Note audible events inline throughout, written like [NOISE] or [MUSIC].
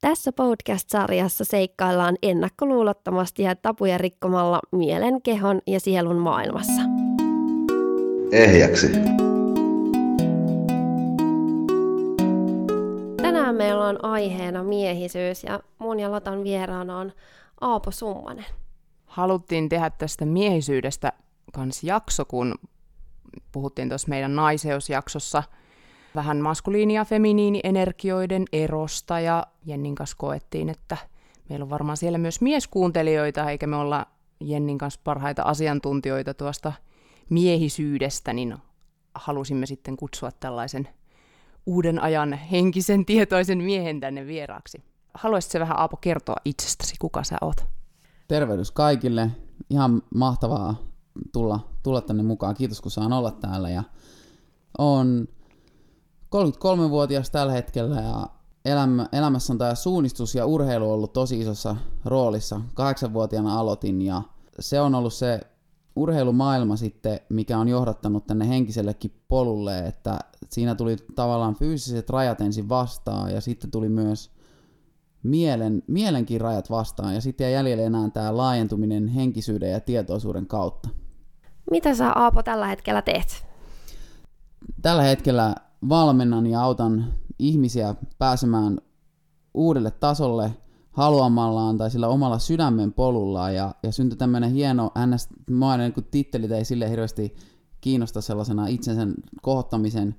Tässä podcast-sarjassa seikkaillaan ennakkoluulottomasti ja tapuja rikkomalla mielen, kehon ja sielun maailmassa. Ehjäksi. Tänään meillä on aiheena miehisyys ja mun ja Lotan vieraana on Aapo Summanen. Haluttiin tehdä tästä miehisyydestä kans jakso, kun puhuttiin tuossa meidän naiseusjaksossa – vähän maskuliini- ja feminiinienergioiden erosta ja Jennin kanssa koettiin, että meillä on varmaan siellä myös mieskuuntelijoita, eikä me olla Jennin kanssa parhaita asiantuntijoita tuosta miehisyydestä, niin halusimme sitten kutsua tällaisen uuden ajan henkisen tietoisen miehen tänne vieraaksi. Haluaisitko vähän Aapo kertoa itsestäsi, kuka sä oot? Tervehdys kaikille. Ihan mahtavaa tulla, tulla tänne mukaan. Kiitos kun saan olla täällä. Ja on 33-vuotias tällä hetkellä ja elämä, elämässä on tämä suunnistus ja urheilu ollut tosi isossa roolissa. Kahdeksanvuotiaana aloitin ja se on ollut se urheilumaailma sitten, mikä on johdattanut tänne henkisellekin polulle, että siinä tuli tavallaan fyysiset rajat ensin vastaan ja sitten tuli myös mielen, mielenkin rajat vastaan ja sitten jäi jäljelle enää tämä laajentuminen henkisyyden ja tietoisuuden kautta. Mitä sä Aapo tällä hetkellä teet? Tällä hetkellä valmennan ja autan ihmisiä pääsemään uudelle tasolle haluamallaan tai sillä omalla sydämen polulla ja, ja syntyi tämmöinen hieno ns. Mainen, kun tittelit ei sille hirveästi kiinnosta sellaisena itsensä kohottamisen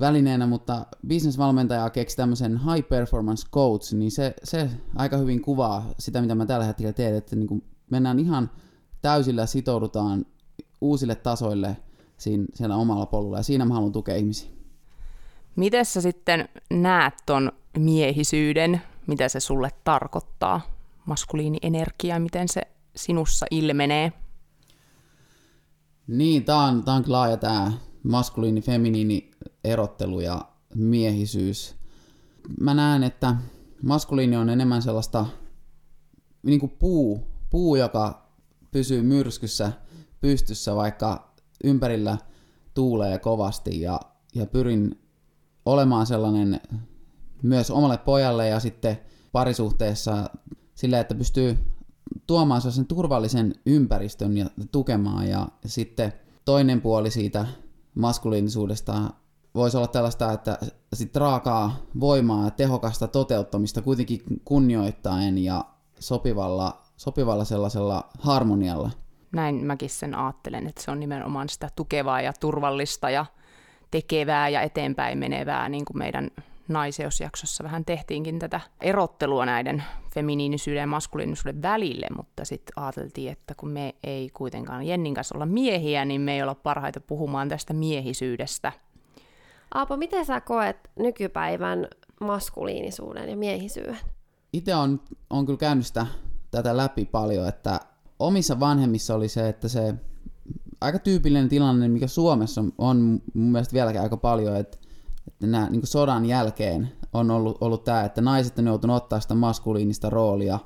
välineenä, mutta bisnesvalmentaja keksi tämmöisen high performance coach, niin se, se aika hyvin kuvaa sitä, mitä mä tällä hetkellä teen, että niin kuin mennään ihan täysillä sitoudutaan uusille tasoille – siinä, siellä omalla polulla ja siinä mä haluan tukea ihmisiä. Miten sä sitten näet ton miehisyyden, mitä se sulle tarkoittaa, maskuliinienergia, miten se sinussa ilmenee? Niin, tää on, tää on laaja tää maskuliini-feminiini erottelu ja miehisyys. Mä näen, että maskuliini on enemmän sellaista niin kuin puu, puu, joka pysyy myrskyssä pystyssä, vaikka ympärillä tuulee kovasti ja, ja pyrin olemaan sellainen myös omalle pojalle ja sitten parisuhteessa sillä, että pystyy tuomaan sen turvallisen ympäristön ja tukemaan. Ja sitten toinen puoli siitä maskuliinisuudesta voisi olla tällaista, että sit raakaa voimaa ja tehokasta toteuttamista kuitenkin kunnioittaen ja sopivalla, sopivalla sellaisella harmonialla näin mäkin sen ajattelen, että se on nimenomaan sitä tukevaa ja turvallista ja tekevää ja eteenpäin menevää, niin kuin meidän naiseusjaksossa vähän tehtiinkin tätä erottelua näiden feminiinisyyden ja maskuliinisuuden välille, mutta sitten ajateltiin, että kun me ei kuitenkaan Jennin kanssa olla miehiä, niin me ei olla parhaita puhumaan tästä miehisyydestä. Aapo, miten sä koet nykypäivän maskuliinisuuden ja miehisyyden? Itse on, on kyllä käynyt sitä, tätä läpi paljon, että omissa vanhemmissa oli se, että se aika tyypillinen tilanne, mikä Suomessa on mun mielestä vieläkin aika paljon, että, että nämä, niin sodan jälkeen on ollut, ollut tämä, että naiset on joutunut ottaa sitä maskuliinista roolia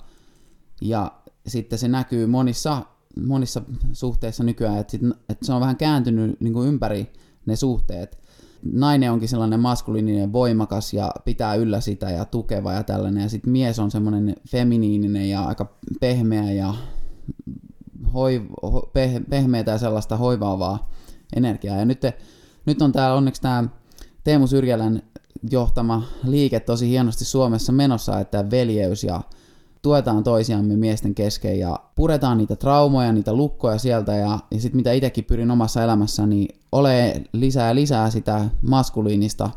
ja sitten se näkyy monissa, monissa suhteissa nykyään, että, sit, että se on vähän kääntynyt niin kuin ympäri ne suhteet. Nainen onkin sellainen maskuliininen, voimakas ja pitää yllä sitä ja tukeva ja tällainen, ja sitten mies on semmoinen feminiininen ja aika pehmeä ja hoi, ho, peh, pehmeitä ja sellaista hoivaavaa energiaa. Ja nyt, nyt on täällä onneksi tämä Teemu Syrjälän johtama liike tosi hienosti Suomessa menossa, että veljeys ja tuetaan toisiamme miesten kesken ja puretaan niitä traumoja, niitä lukkoja sieltä ja, ja sitten mitä itsekin pyrin omassa elämässäni, niin ole lisää lisää sitä maskuliinista,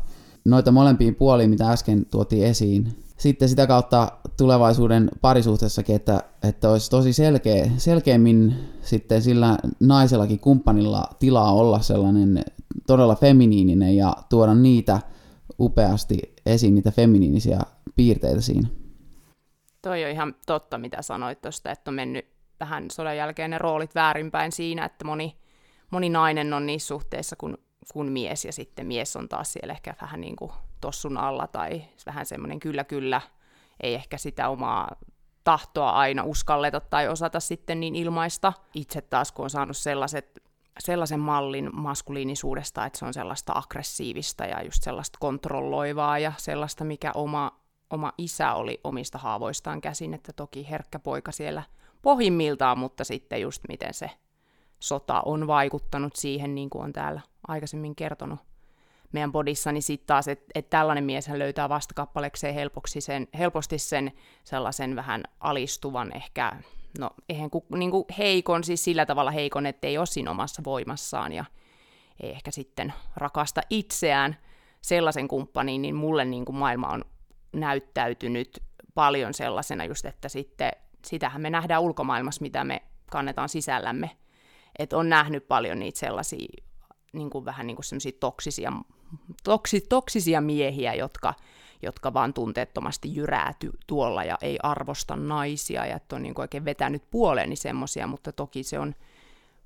noita molempiin puoliin, mitä äsken tuotiin esiin, sitten sitä kautta tulevaisuuden parisuhteessakin, että, että olisi tosi selkeä, selkeämmin sitten sillä naisellakin kumppanilla tilaa olla sellainen todella feminiininen ja tuoda niitä upeasti esiin, niitä feminiinisiä piirteitä siinä. Toi on ihan totta, mitä sanoit tuosta, että on mennyt vähän sodan jälkeen ne roolit väärinpäin siinä, että moni, moni nainen on niissä suhteissa kuin, kuin mies, ja sitten mies on taas siellä ehkä vähän niin kuin tossun alla tai vähän semmoinen kyllä kyllä, ei ehkä sitä omaa tahtoa aina uskalleta tai osata sitten niin ilmaista. Itse taas kun on saanut sellaiset, sellaisen mallin maskuliinisuudesta, että se on sellaista aggressiivista ja just sellaista kontrolloivaa ja sellaista, mikä oma, oma isä oli omista haavoistaan käsin, että toki herkkä poika siellä pohjimmiltaan, mutta sitten just miten se sota on vaikuttanut siihen, niin kuin on täällä aikaisemmin kertonut meidän bodissa, niin sitten taas, että et tällainen mies löytää vastakappalekseen helposti sen, helposti sen sellaisen vähän alistuvan ehkä, no eihän ku, niin kuin heikon, siis sillä tavalla heikon, että ei ole siinä omassa voimassaan ja ei ehkä sitten rakasta itseään sellaisen kumppaniin, niin mulle niin kuin maailma on näyttäytynyt paljon sellaisena just, että sitten sitähän me nähdään ulkomaailmassa, mitä me kannetaan sisällämme. Että on nähnyt paljon niitä sellaisia niin kuin vähän niin kuin toksisia, toksi, toksisia miehiä, jotka, jotka vaan tunteettomasti jyrää tuolla ja ei arvosta naisia ja että on niin oikein vetänyt puoleeni semmoisia, mutta toki se on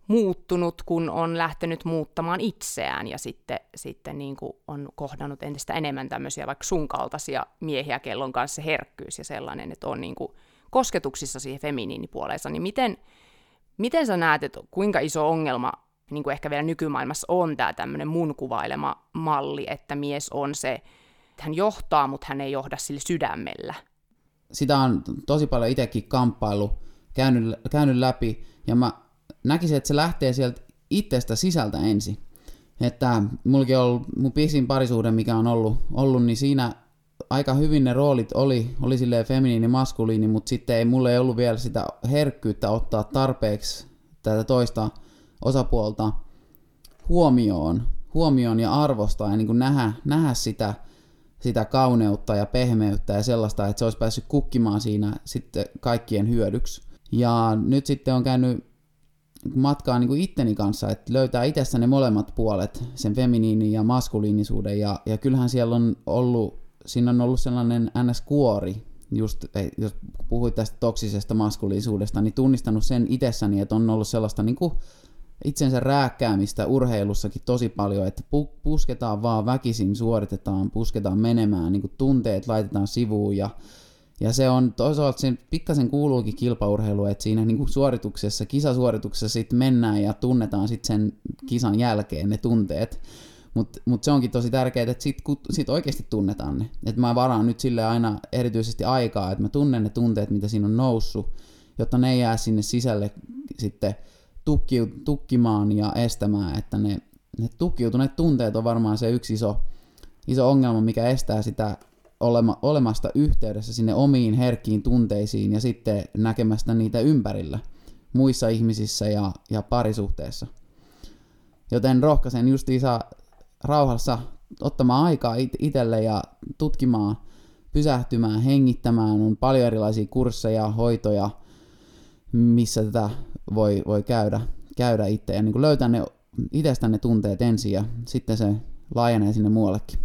muuttunut, kun on lähtenyt muuttamaan itseään ja sitten, sitten niin kuin on kohdannut entistä enemmän tämmöisiä vaikka sun kaltaisia miehiä, kellon kanssa herkkyys ja sellainen, että on niin kuin kosketuksissa siihen feminiinipuoleensa, niin miten, miten sä näet, että kuinka iso ongelma niin kuin ehkä vielä nykymaailmassa on tämä tämmöinen mun kuvailema malli, että mies on se, että hän johtaa, mutta hän ei johda sillä sydämellä. Sitä on tosi paljon itsekin kamppailu, käynyt, käynyt läpi, ja mä näkisin, että se lähtee sieltä itsestä sisältä ensin. Että mullakin on ollut mun pisin parisuhde, mikä on ollut, ollut, niin siinä aika hyvin ne roolit oli, oli silleen feminiini, maskuliini, mutta sitten ei mulle ei ollut vielä sitä herkkyyttä ottaa tarpeeksi tätä toista osapuolta huomioon, huomioon ja arvostaa ja niin kuin nähdä, nähdä sitä, sitä kauneutta ja pehmeyttä ja sellaista, että se olisi päässyt kukkimaan siinä sitten kaikkien hyödyksi. Ja nyt sitten on käynyt matkaa niin kuin itteni kanssa, että löytää itsessä ne molemmat puolet, sen feminiinin ja maskuliinisuuden, ja, ja kyllähän siellä on ollut, siinä on ollut sellainen NS-kuori, just jos puhuit tästä toksisesta maskuliisuudesta, niin tunnistanut sen itsessäni, että on ollut sellaista niin kuin itsensä rääkkäämistä urheilussakin tosi paljon, että pu- pusketaan vaan väkisin, suoritetaan, pusketaan menemään, niin kuin tunteet laitetaan sivuun ja, ja se on toisaalta sen pikkasen kuuluukin kilpaurheilu, että siinä niin kuin suorituksessa, kisasuorituksessa sitten mennään ja tunnetaan sitten sen kisan jälkeen ne tunteet. Mutta mut se onkin tosi tärkeää, että sitten sit oikeasti tunnetaan ne. Että mä varaan nyt sille aina erityisesti aikaa, että mä tunnen ne tunteet, mitä siinä on noussut, jotta ne ei jää sinne sisälle sitten tukki, tukkimaan ja estämään, että ne, ne tukkiutuneet tunteet on varmaan se yksi iso, iso ongelma, mikä estää sitä olema, olemasta yhteydessä sinne omiin herkkiin tunteisiin ja sitten näkemästä niitä ympärillä muissa ihmisissä ja, ja parisuhteessa. Joten rohkaisen justiinsa rauhassa ottamaan aikaa it- itselle ja tutkimaan, pysähtymään, hengittämään. On paljon erilaisia kursseja, hoitoja, missä tätä voi, voi käydä, käydä itse ja niin kuin löytää ne itsestä ne tunteet ensin ja sitten se laajenee sinne muuallekin.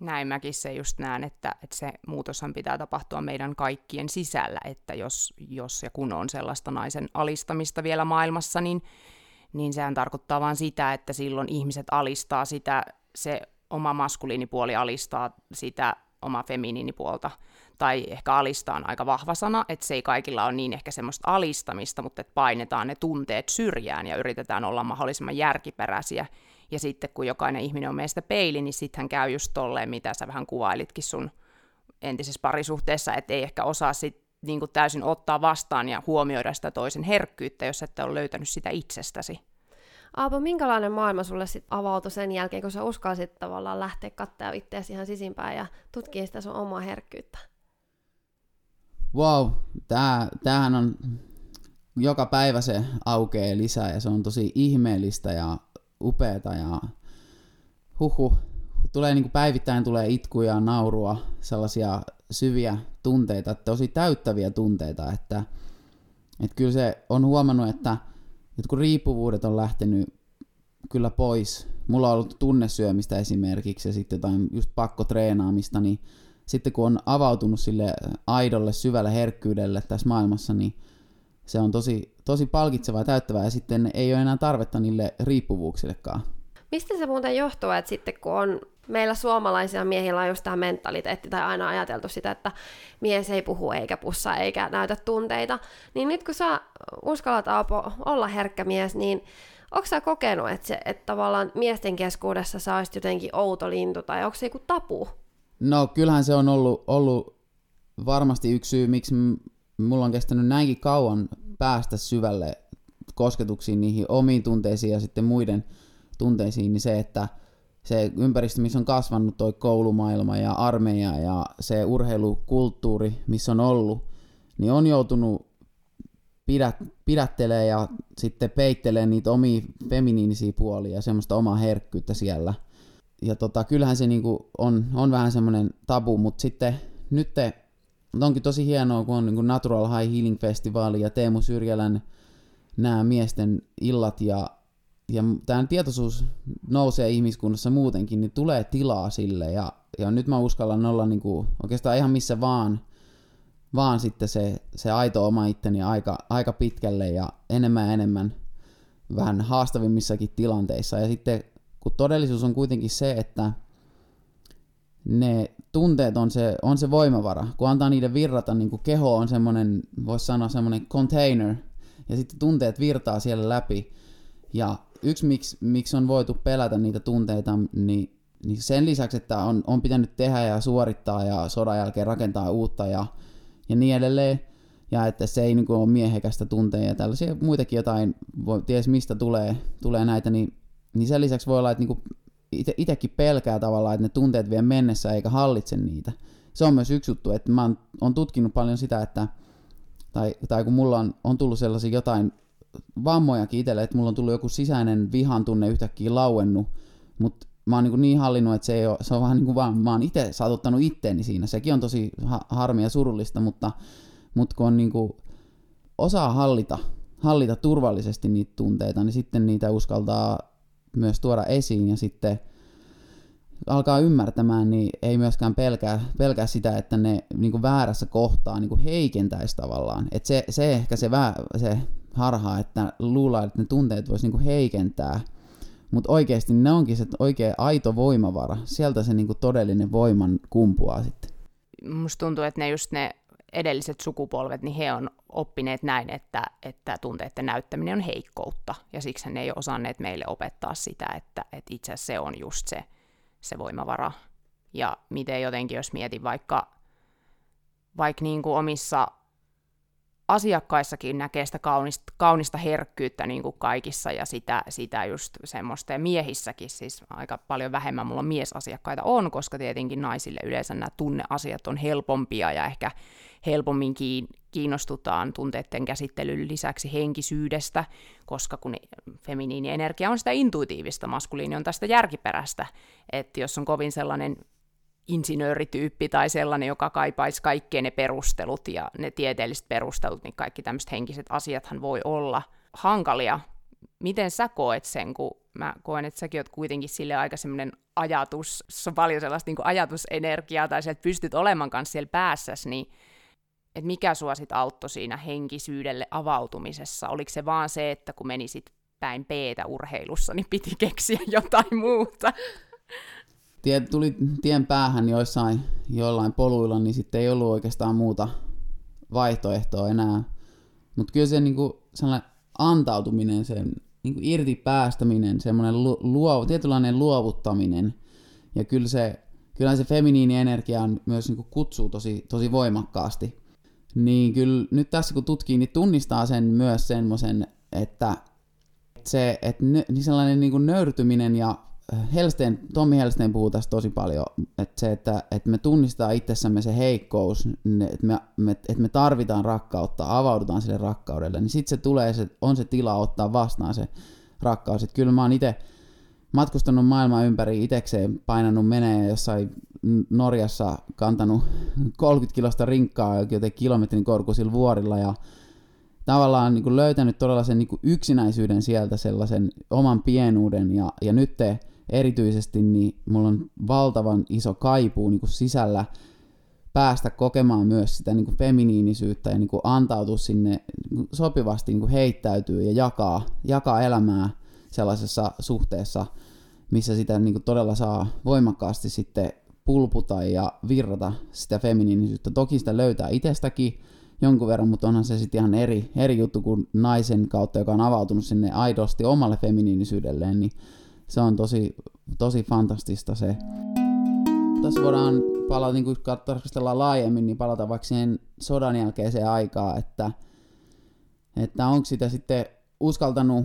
Näin mäkin se just näen, että, että se muutoshan pitää tapahtua meidän kaikkien sisällä, että jos, jos ja kun on sellaista naisen alistamista vielä maailmassa, niin, niin sehän tarkoittaa vain sitä, että silloin ihmiset alistaa sitä, se oma maskuliinipuoli alistaa sitä oma feminiinipuolta tai ehkä alistaa on aika vahva sana, että se ei kaikilla ole niin ehkä semmoista alistamista, mutta että painetaan ne tunteet syrjään ja yritetään olla mahdollisimman järkiperäisiä. Ja sitten kun jokainen ihminen on meistä peili, niin sitten hän käy just tolleen, mitä sä vähän kuvailitkin sun entisessä parisuhteessa, että ei ehkä osaa sit niin kuin täysin ottaa vastaan ja huomioida sitä toisen herkkyyttä, jos et ole löytänyt sitä itsestäsi. Aapo, minkälainen maailma sulle sit avautui sen jälkeen, kun sä uskalsit tavallaan lähteä katsoa itseäsi ihan sisimpään ja tutkia sitä sun omaa herkkyyttä? Wow, tämähän on, joka päivä se aukeaa lisää ja se on tosi ihmeellistä ja upeeta ja huhu, tulee niin kuin päivittäin tulee itkuja, naurua, sellaisia syviä tunteita, tosi täyttäviä tunteita, että, että kyllä se on huomannut, että, kun riippuvuudet on lähtenyt kyllä pois, mulla on ollut tunnesyömistä esimerkiksi ja sitten jotain just pakkotreenaamista, niin sitten kun on avautunut sille aidolle, syvälle herkkyydelle tässä maailmassa, niin se on tosi, tosi palkitsevaa ja täyttävää, ja sitten ei ole enää tarvetta niille riippuvuuksillekaan. Mistä se muuten johtuu, että sitten kun on meillä suomalaisia miehillä on just tämä mentaliteetti tai aina ajateltu sitä, että mies ei puhu eikä pussa eikä näytä tunteita, niin nyt kun sä uskallat Aapo olla herkkä mies, niin onko sä kokenut, että, se, että tavallaan miesten keskuudessa sä jotenkin outo lintu tai onko se joku tapu? No kyllähän se on ollut, ollut varmasti yksi syy, miksi mulla on kestänyt näinkin kauan päästä syvälle kosketuksiin niihin omiin tunteisiin ja sitten muiden tunteisiin, niin se, että se ympäristö, missä on kasvanut toi koulumaailma ja armeija ja se urheilukulttuuri, missä on ollut, niin on joutunut pidät, pidättelee ja sitten peittelee niitä omia feminiinisiä puolia ja semmoista omaa herkkyyttä siellä. Ja tota, kyllähän se niinku on, on vähän semmoinen tabu, mutta sitten nyt te, onkin tosi hienoa, kun on niinku Natural High Healing Festivaali ja Teemu Syrjälän nämä miesten illat ja, ja tämä tietoisuus nousee ihmiskunnassa muutenkin, niin tulee tilaa sille ja, ja nyt mä uskallan olla niinku oikeastaan ihan missä vaan – vaan sitten se, se aito oma itteni aika, aika pitkälle ja enemmän ja enemmän vähän haastavimmissakin tilanteissa. Ja sitten kun todellisuus on kuitenkin se, että ne tunteet on se, on se voimavara. Kun antaa niiden virrata, niin kuin keho on semmoinen, voisi sanoa semmoinen container, ja sitten tunteet virtaa siellä läpi. Ja yksi, miksi, miksi on voitu pelätä niitä tunteita, niin, niin sen lisäksi, että on, on pitänyt tehdä ja suorittaa ja sodan jälkeen rakentaa uutta ja ja niin edelleen. Ja että se ei niin kuin, ole miehekästä tunteja ja tällaisia muitakin jotain, voi, ties mistä tulee, tulee näitä, niin, niin sen lisäksi voi olla, että niin itsekin pelkää tavallaan, että ne tunteet vie mennessä eikä hallitse niitä. Se on myös yksi juttu, että mä oon, oon tutkinut paljon sitä, että tai, tai kun mulla on, on tullut sellaisia jotain vammojakin itselle, että mulla on tullut joku sisäinen vihan tunne yhtäkkiä lauennut, mutta mä oon niin, niin hallinnut, että se, ei ole, se on vähän niin kuin vaan, mä oon itse saatuttanut itteeni siinä. Sekin on tosi ha- harmia ja surullista, mutta, mutta kun on niin kuin, osaa hallita, hallita turvallisesti niitä tunteita, niin sitten niitä uskaltaa myös tuoda esiin ja sitten alkaa ymmärtämään, niin ei myöskään pelkää, pelkää sitä, että ne niin kuin väärässä kohtaa niin kuin heikentäisi tavallaan. Et se, se ehkä se, vä, se harha, että luullaan, että ne tunteet voisi niin kuin heikentää – mutta oikeasti ne onkin se oikea aito voimavara. Sieltä se niinku todellinen voiman kumpuaa sitten. Musta tuntuu, että ne just ne edelliset sukupolvet, niin he on oppineet näin, että, että tunteiden näyttäminen on heikkoutta. Ja siksi ne ei ole osanneet meille opettaa sitä, että, että itse asiassa se on just se, se voimavara. Ja miten jotenkin, jos mietin vaikka, vaikka niin kuin omissa asiakkaissakin näkee sitä kaunista, kaunista herkkyyttä niin kuin kaikissa ja sitä, sitä just semmoista. Ja miehissäkin siis aika paljon vähemmän mulla miesasiakkaita on, koska tietenkin naisille yleensä nämä tunneasiat on helpompia ja ehkä helpommin kiinnostutaan tunteiden käsittelyn lisäksi henkisyydestä, koska kun feminiini energia on sitä intuitiivista, maskuliini on tästä järkiperäistä, että jos on kovin sellainen insinöörityyppi tai sellainen, joka kaipaisi kaikkien ne perustelut ja ne tieteelliset perustelut, niin kaikki tämmöiset henkiset asiathan voi olla hankalia. Miten sä koet sen, kun mä koen, että säkin oot kuitenkin sille aika semmoinen ajatus, on paljon sellaista niin ajatusenergiaa tai sieltä pystyt olemaan kanssa siellä päässäsi, niin että mikä sua sit auttoi siinä henkisyydelle avautumisessa? Oliko se vaan se, että kun menisit päin p urheilussa, niin piti keksiä jotain muuta? Tie, tuli tien päähän joissain jollain poluilla, niin sitten ei ollut oikeastaan muuta vaihtoehtoa enää. Mutta kyllä se niinku, sellainen antautuminen, sen niinku irti päästäminen, semmoinen luo, tietynlainen luovuttaminen. Ja kyllä se, kyllä se feminiini energia myös niinku kutsuu tosi, tosi voimakkaasti. Niin kyllä nyt tässä kun tutkii, niin tunnistaa sen myös semmoisen, että se, että niin sellainen niin kuin nöyrtyminen ja Helstein, Tommi Helstein puhuu tästä tosi paljon, että se, että, että me tunnistaa itsessämme se heikkous, että me, me, että me tarvitaan rakkautta, avaudutaan sille rakkaudelle, niin sitten se tulee, se, on se tila ottaa vastaan se rakkaus. Että kyllä mä oon itse matkustanut maailman ympäri itekseen, painanut menee jossain Norjassa, kantanut 30 kilosta rinkkaa joten kilometrin korkuisilla vuorilla ja tavallaan niin löytänyt todella sen niin yksinäisyyden sieltä, sellaisen oman pienuuden ja, ja nyt te, erityisesti, niin mulla on valtavan iso kaipuu niin kuin sisällä päästä kokemaan myös sitä niin kuin feminiinisyyttä ja niin kuin antautua sinne niin sopivasti niin kuin heittäytyy ja jakaa, jakaa elämää sellaisessa suhteessa, missä sitä niin kuin todella saa voimakkaasti sitten pulputa ja virrata sitä feminiinisyyttä. Toki sitä löytää itsestäkin jonkun verran, mutta onhan se sitten ihan eri, eri juttu kuin naisen kautta, joka on avautunut sinne aidosti omalle feminiinisyydelleen, niin se on tosi, tosi fantastista se. Tässä voidaan palata, niin kun tarkastellaan laajemmin, niin palata vaikka siihen sodan jälkeiseen aikaan, että, että onko sitä sitten uskaltanut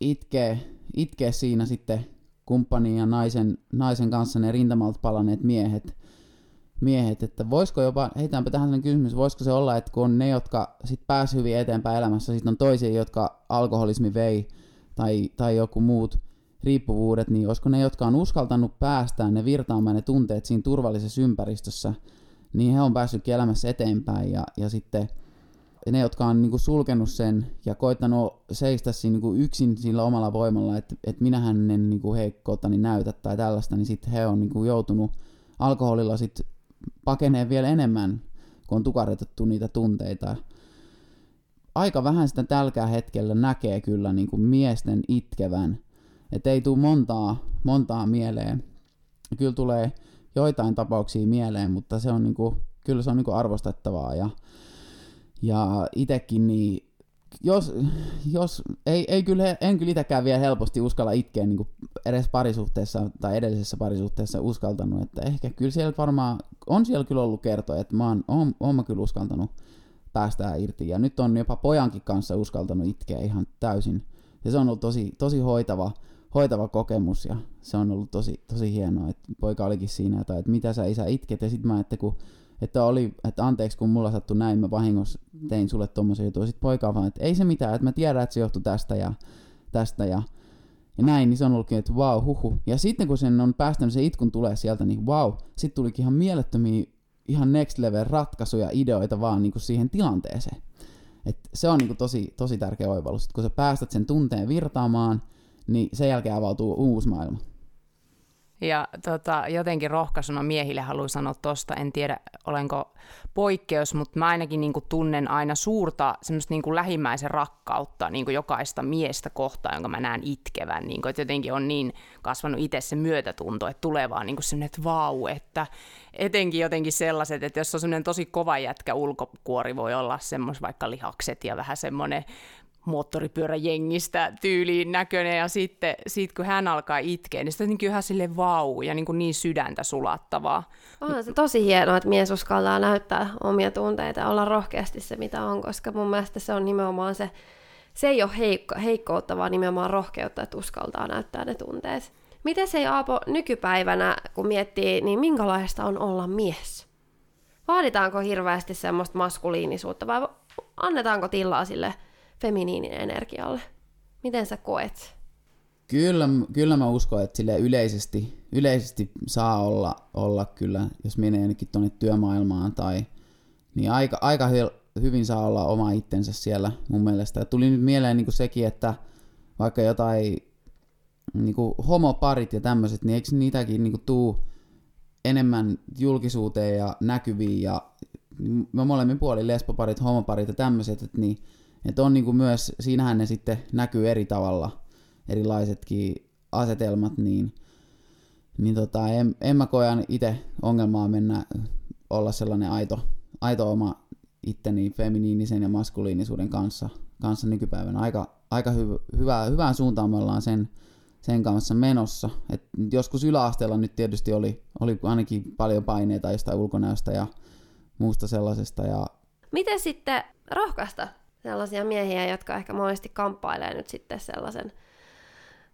itkeä, itkeä siinä sitten kumppanin ja naisen, naisen kanssa ne rintamalta palaneet miehet, miehet, että voisiko jopa, heitäänpä tähän sellainen kysymys, voisiko se olla, että kun on ne, jotka sit pääsivät hyvin eteenpäin elämässä, sitten on toisia, jotka alkoholismi vei, tai, tai joku muut riippuvuudet, niin olisiko ne, jotka on uskaltanut päästää ne virtaamaan ne tunteet siinä turvallisessa ympäristössä, niin he on päässyt elämässä eteenpäin, ja, ja sitten ne, jotka on niinku sulkenut sen ja koittanut seistä siinä niinku yksin sillä omalla voimalla, että et minähän en niinku heikkoutta niin näytä tai tällaista, niin sitten he on niinku joutunut alkoholilla sit pakenee vielä enemmän, kun on tukaretettu niitä tunteita. Aika vähän sitä tälkää hetkellä näkee kyllä niinku miesten itkevän. Että ei tule montaa, montaa mieleen. Kyllä tulee joitain tapauksia mieleen, mutta se on niinku, kyllä se on niinku arvostettavaa ja ja itekin niin, jos, jos ei, ei kyllä, en kyllä itsekään vielä helposti uskalla itkeä niin edes parisuhteessa tai edellisessä parisuhteessa uskaltanut, että ehkä kyllä siellä varmaan, on siellä kyllä ollut kertoja, että mä oon, oon, oon mä kyllä uskaltanut päästää irti, ja nyt on jopa pojankin kanssa uskaltanut itkeä ihan täysin, ja se on ollut tosi, tosi hoitava, hoitava kokemus, ja se on ollut tosi, tosi hienoa, että poika olikin siinä, että mitä sä isä itket, ja sitten mä, että kun että oli, että anteeksi kun mulla sattui näin, mä vahingossa tein sulle tommosen jutun. Sitten poika vaan, että ei se mitään, että mä tiedän, että se johtui tästä ja tästä ja, ja näin, niin se on ollutkin, että wow, huhu. Ja sitten kun sen on päästänyt se itkun tulee sieltä, niin wow, sitten tulikin ihan mielettömiä, ihan next level ratkaisuja, ideoita vaan niin kuin siihen tilanteeseen. Et se on niin kuin tosi, tosi tärkeä oivallus, että kun sä päästät sen tunteen virtaamaan, niin sen jälkeen avautuu uusi maailma. Ja tota, jotenkin rohkaisuna miehille haluan sanoa tosta, en tiedä olenko poikkeus, mutta mä ainakin niin kuin tunnen aina suurta semmoista niin kuin lähimmäisen rakkautta niin kuin jokaista miestä kohtaan, jonka mä näen itkevän. Niin kuin, että jotenkin on niin kasvanut itse se myötätunto, että tulee vaan niin kuin semmoinen, että vau, että etenkin jotenkin sellaiset, että jos on semmoinen tosi kova jätkä ulkokuori, voi olla semmoista vaikka lihakset ja vähän semmoinen moottoripyöräjengistä tyyliin näköinen, ja sitten sit kun hän alkaa itkeä, niin sitten on ihan sille vau, ja niin, kuin niin sydäntä sulattavaa. On se tosi hienoa, että mies uskaltaa näyttää omia tunteita olla rohkeasti se, mitä on, koska mun mielestä se on nimenomaan se, se ei ole heikko, heikkoutta, vaan nimenomaan rohkeutta, että uskaltaa näyttää ne tunteet. Miten se Aapo nykypäivänä, kun miettii, niin minkälaista on olla mies? Vaaditaanko hirveästi semmoista maskuliinisuutta vai annetaanko tilaa sille feminiinin energialle. Miten sä koet? Kyllä, kyllä mä uskon, että sille yleisesti, yleisesti saa olla, olla kyllä, jos menee ainakin tuonne työmaailmaan tai niin aika, aika hyvin saa olla oma itsensä siellä mun mielestä. Ja tuli nyt mieleen niin kuin sekin, että vaikka jotain niin kuin homoparit ja tämmöiset, niin eikö niitäkin niin kuin tuu enemmän julkisuuteen ja näkyviin ja molemmin puolin lesboparit, homoparit ja tämmöiset, että niin että on niinku myös, siinähän ne sitten näkyy eri tavalla, erilaisetkin asetelmat, niin, niin tota, en, en mä koe itse ongelmaa mennä olla sellainen aito, aito oma itteni feminiinisen ja maskuliinisuuden kanssa, kanssa nykypäivänä. Aika, aika hy, hyvää, hyvään suuntaan me ollaan sen, sen kanssa menossa. Et joskus yläasteella nyt tietysti oli, oli ainakin paljon paineita jostain ulkonäöstä ja muusta sellaisesta. Ja... Miten sitten rohkaista sellaisia miehiä, jotka ehkä monesti kamppailee nyt sitten sellaisen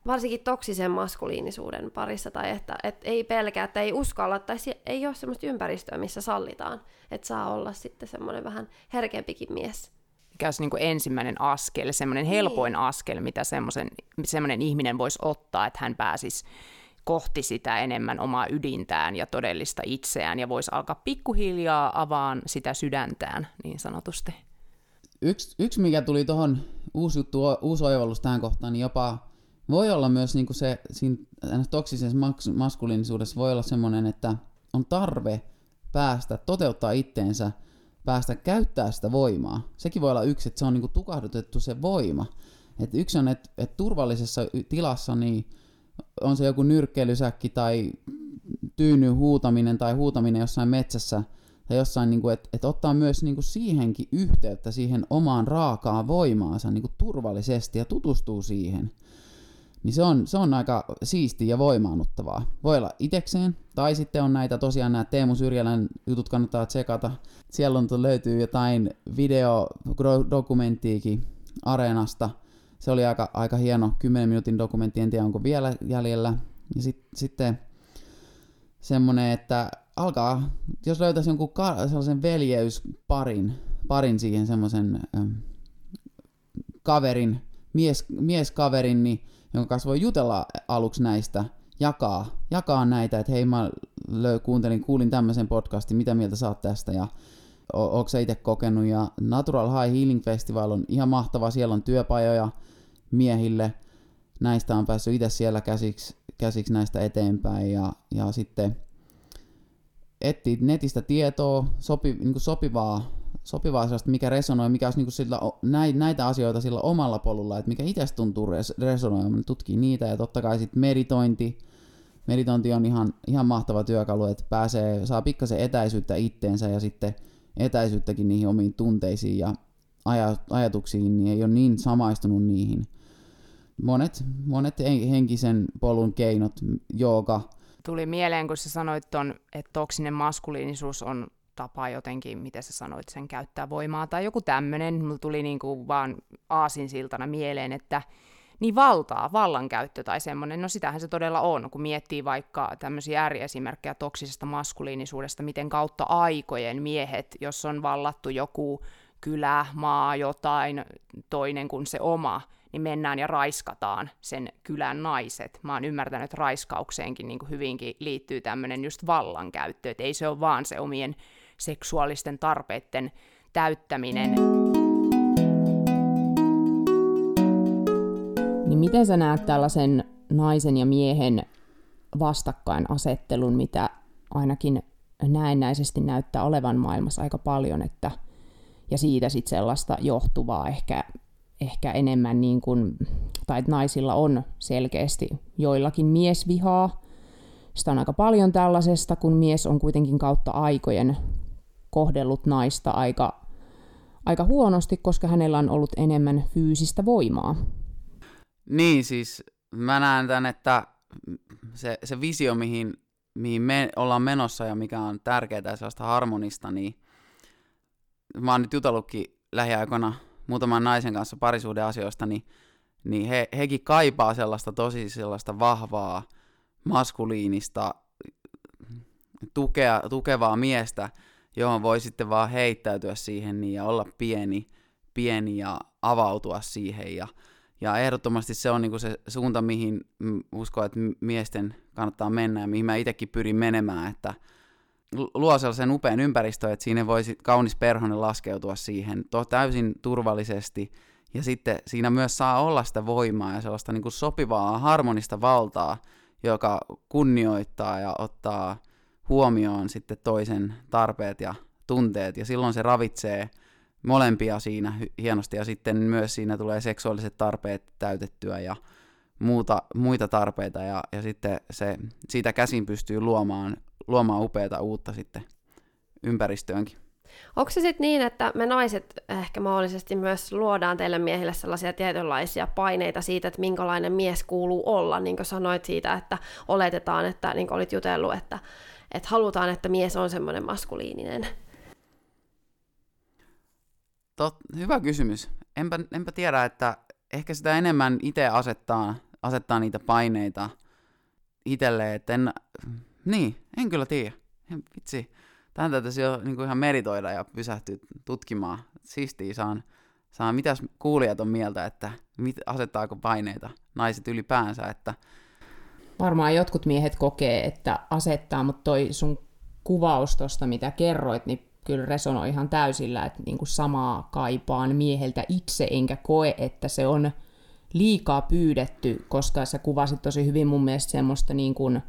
varsinkin toksisen maskuliinisuuden parissa, tai että et ei pelkää, että ei uskalla, tai ei ole semmoista ympäristöä, missä sallitaan, että saa olla sitten semmoinen vähän herkempikin mies. Mikä olisi niin kuin ensimmäinen askel, semmoinen niin. helpoin askel, mitä semmoinen ihminen voisi ottaa, että hän pääsisi kohti sitä enemmän omaa ydintään ja todellista itseään, ja voisi alkaa pikkuhiljaa avaan sitä sydäntään, niin sanotusti yksi, yksi mikä tuli tuohon uusi juttu, uusi oivallus tähän kohtaan, niin jopa voi olla myös niin kuin se siinä toksisessa mas- maskuliinisuudessa voi olla semmoinen, että on tarve päästä toteuttaa itteensä, päästä käyttää sitä voimaa. Sekin voi olla yksi, että se on niin kuin tukahdutettu se voima. Et yksi on, että et turvallisessa tilassa niin on se joku nyrkkeilysäkki tai tyyny huutaminen tai huutaminen jossain metsässä – tai jossain, niin että, että ottaa myös niin kuin siihenkin yhteyttä, siihen omaan raakaan voimaansa niin kuin turvallisesti ja tutustuu siihen, niin se on, se on aika siistiä ja voimaannuttavaa. Voi olla itekseen, tai sitten on näitä tosiaan nämä Teemu Syrjälän jutut kannattaa tsekata. Siellä on, löytyy jotain videodokumenttiikin Areenasta. Se oli aika, aika hieno 10 minuutin dokumentti, en tiedä onko vielä jäljellä. Ja sit, sitten semmonen, että alkaa, jos löytäisi jonkun ka- sellaisen veljeysparin, parin siihen semmoisen ähm, kaverin, mies, mieskaverin, niin, jonka kanssa voi jutella aluksi näistä, jakaa, jakaa näitä, että hei mä löy, kuuntelin, kuulin tämmöisen podcastin, mitä mieltä saat tästä ja o- onko itse kokenut? Ja Natural High Healing Festival on ihan mahtava, siellä on työpajoja miehille, näistä on päässyt itse siellä käsiksi, käsiksi näistä eteenpäin ja, ja sitten etsii netistä tietoa, sopi, niin kuin sopivaa, sopivaa sellaista, mikä resonoi, mikä olisi niin kuin sillä, näitä asioita sillä omalla polulla, että mikä itse tuntuu res, resonoimaan, tutkii niitä ja totta kai sitten meditointi, meditointi on ihan, ihan mahtava työkalu, että pääsee, saa pikkasen etäisyyttä itteensä ja sitten etäisyyttäkin niihin omiin tunteisiin ja ajatuksiin, niin ei ole niin samaistunut niihin. Monet, monet henkisen polun keinot, jooga, Tuli mieleen, kun sä sanoit ton, että toksinen maskuliinisuus on tapa jotenkin, miten sä sanoit, sen käyttää voimaa tai joku tämmöinen. Mulla tuli niinku vaan aasinsiltana mieleen, että niin valtaa, vallankäyttö tai semmoinen, no sitähän se todella on, kun miettii vaikka tämmöisiä ääriesimerkkejä toksisesta maskuliinisuudesta, miten kautta aikojen miehet, jos on vallattu joku kylä, maa, jotain toinen kuin se oma, niin mennään ja raiskataan sen kylän naiset. Mä oon ymmärtänyt, että raiskaukseenkin niin hyvinkin liittyy tämmöinen just vallankäyttö, että ei se ole vaan se omien seksuaalisten tarpeiden täyttäminen. Niin miten sä näet tällaisen naisen ja miehen vastakkainasettelun, mitä ainakin näennäisesti näyttää olevan maailmassa aika paljon, että ja siitä sitten sellaista johtuvaa ehkä ehkä enemmän niin kuin, tai että naisilla on selkeästi joillakin miesvihaa. Sitä on aika paljon tällaisesta, kun mies on kuitenkin kautta aikojen kohdellut naista aika, aika huonosti, koska hänellä on ollut enemmän fyysistä voimaa. Niin, siis mä näen tämän, että se, se visio, mihin, mihin me ollaan menossa ja mikä on tärkeää sellaista harmonista, niin mä oon nyt jutellutkin lähiaikoina muutaman naisen kanssa parisuhdeasioista, niin, niin he, hekin kaipaa sellaista tosi sellaista vahvaa, maskuliinista, tukea, tukevaa miestä, johon voi sitten vaan heittäytyä siihen niin, ja olla pieni, pieni ja avautua siihen. Ja, ja ehdottomasti se on niinku se suunta, mihin uskon, että miesten kannattaa mennä ja mihin mä itsekin pyrin menemään, että luo sellaisen upean ympäristön, että siinä voisi kaunis perhonen laskeutua siihen to, täysin turvallisesti. Ja sitten siinä myös saa olla sitä voimaa ja sellaista niin kuin sopivaa, harmonista valtaa, joka kunnioittaa ja ottaa huomioon sitten toisen tarpeet ja tunteet. Ja silloin se ravitsee molempia siinä hienosti ja sitten myös siinä tulee seksuaaliset tarpeet täytettyä ja muuta, muita tarpeita ja, ja sitten se, siitä käsin pystyy luomaan luomaan upeata uutta sitten ympäristöönkin. Onko se sitten niin, että me naiset ehkä mahdollisesti myös luodaan teille miehille sellaisia tietynlaisia paineita siitä, että minkälainen mies kuuluu olla, niin kuin sanoit siitä, että oletetaan, että niin kuin olit jutellut, että, että halutaan, että mies on semmoinen maskuliininen? Tot, hyvä kysymys. Enpä, enpä tiedä, että ehkä sitä enemmän itse asettaa, asettaa niitä paineita itselle, että en, niin, en kyllä tiedä. Vitsi, tähän täytyisi jo niin kuin ihan meritoida ja pysähtyä tutkimaan. Siistiä saan, saan mitäs kuulijat on mieltä, että mit, asettaako paineita naiset ylipäänsä, että Varmaan jotkut miehet kokee, että asettaa, mutta toi sun kuvaus tuosta, mitä kerroit, niin kyllä resonoi ihan täysillä, että niin kuin samaa kaipaan mieheltä itse, enkä koe, että se on liikaa pyydetty, koska sä kuvasit tosi hyvin mun mielestä semmoista niin kuin,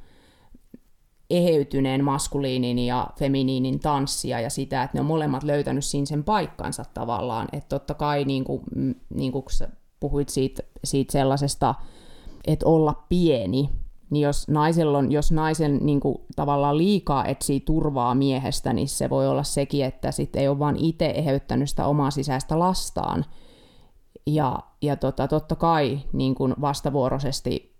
eheytyneen maskuliinin ja feminiinin tanssia ja sitä, että ne on molemmat löytänyt siinä sen paikkansa tavallaan. Että totta kai, niin kuin, niin kuin sä puhuit siitä, siitä sellaisesta, että olla pieni, niin jos, naisella on, jos naisen niin kuin, tavallaan liikaa etsii turvaa miehestä, niin se voi olla sekin, että sitten ei ole vaan itse eheyttänyt sitä omaa sisäistä lastaan, Ja, ja tota, totta kai niin kuin vastavuoroisesti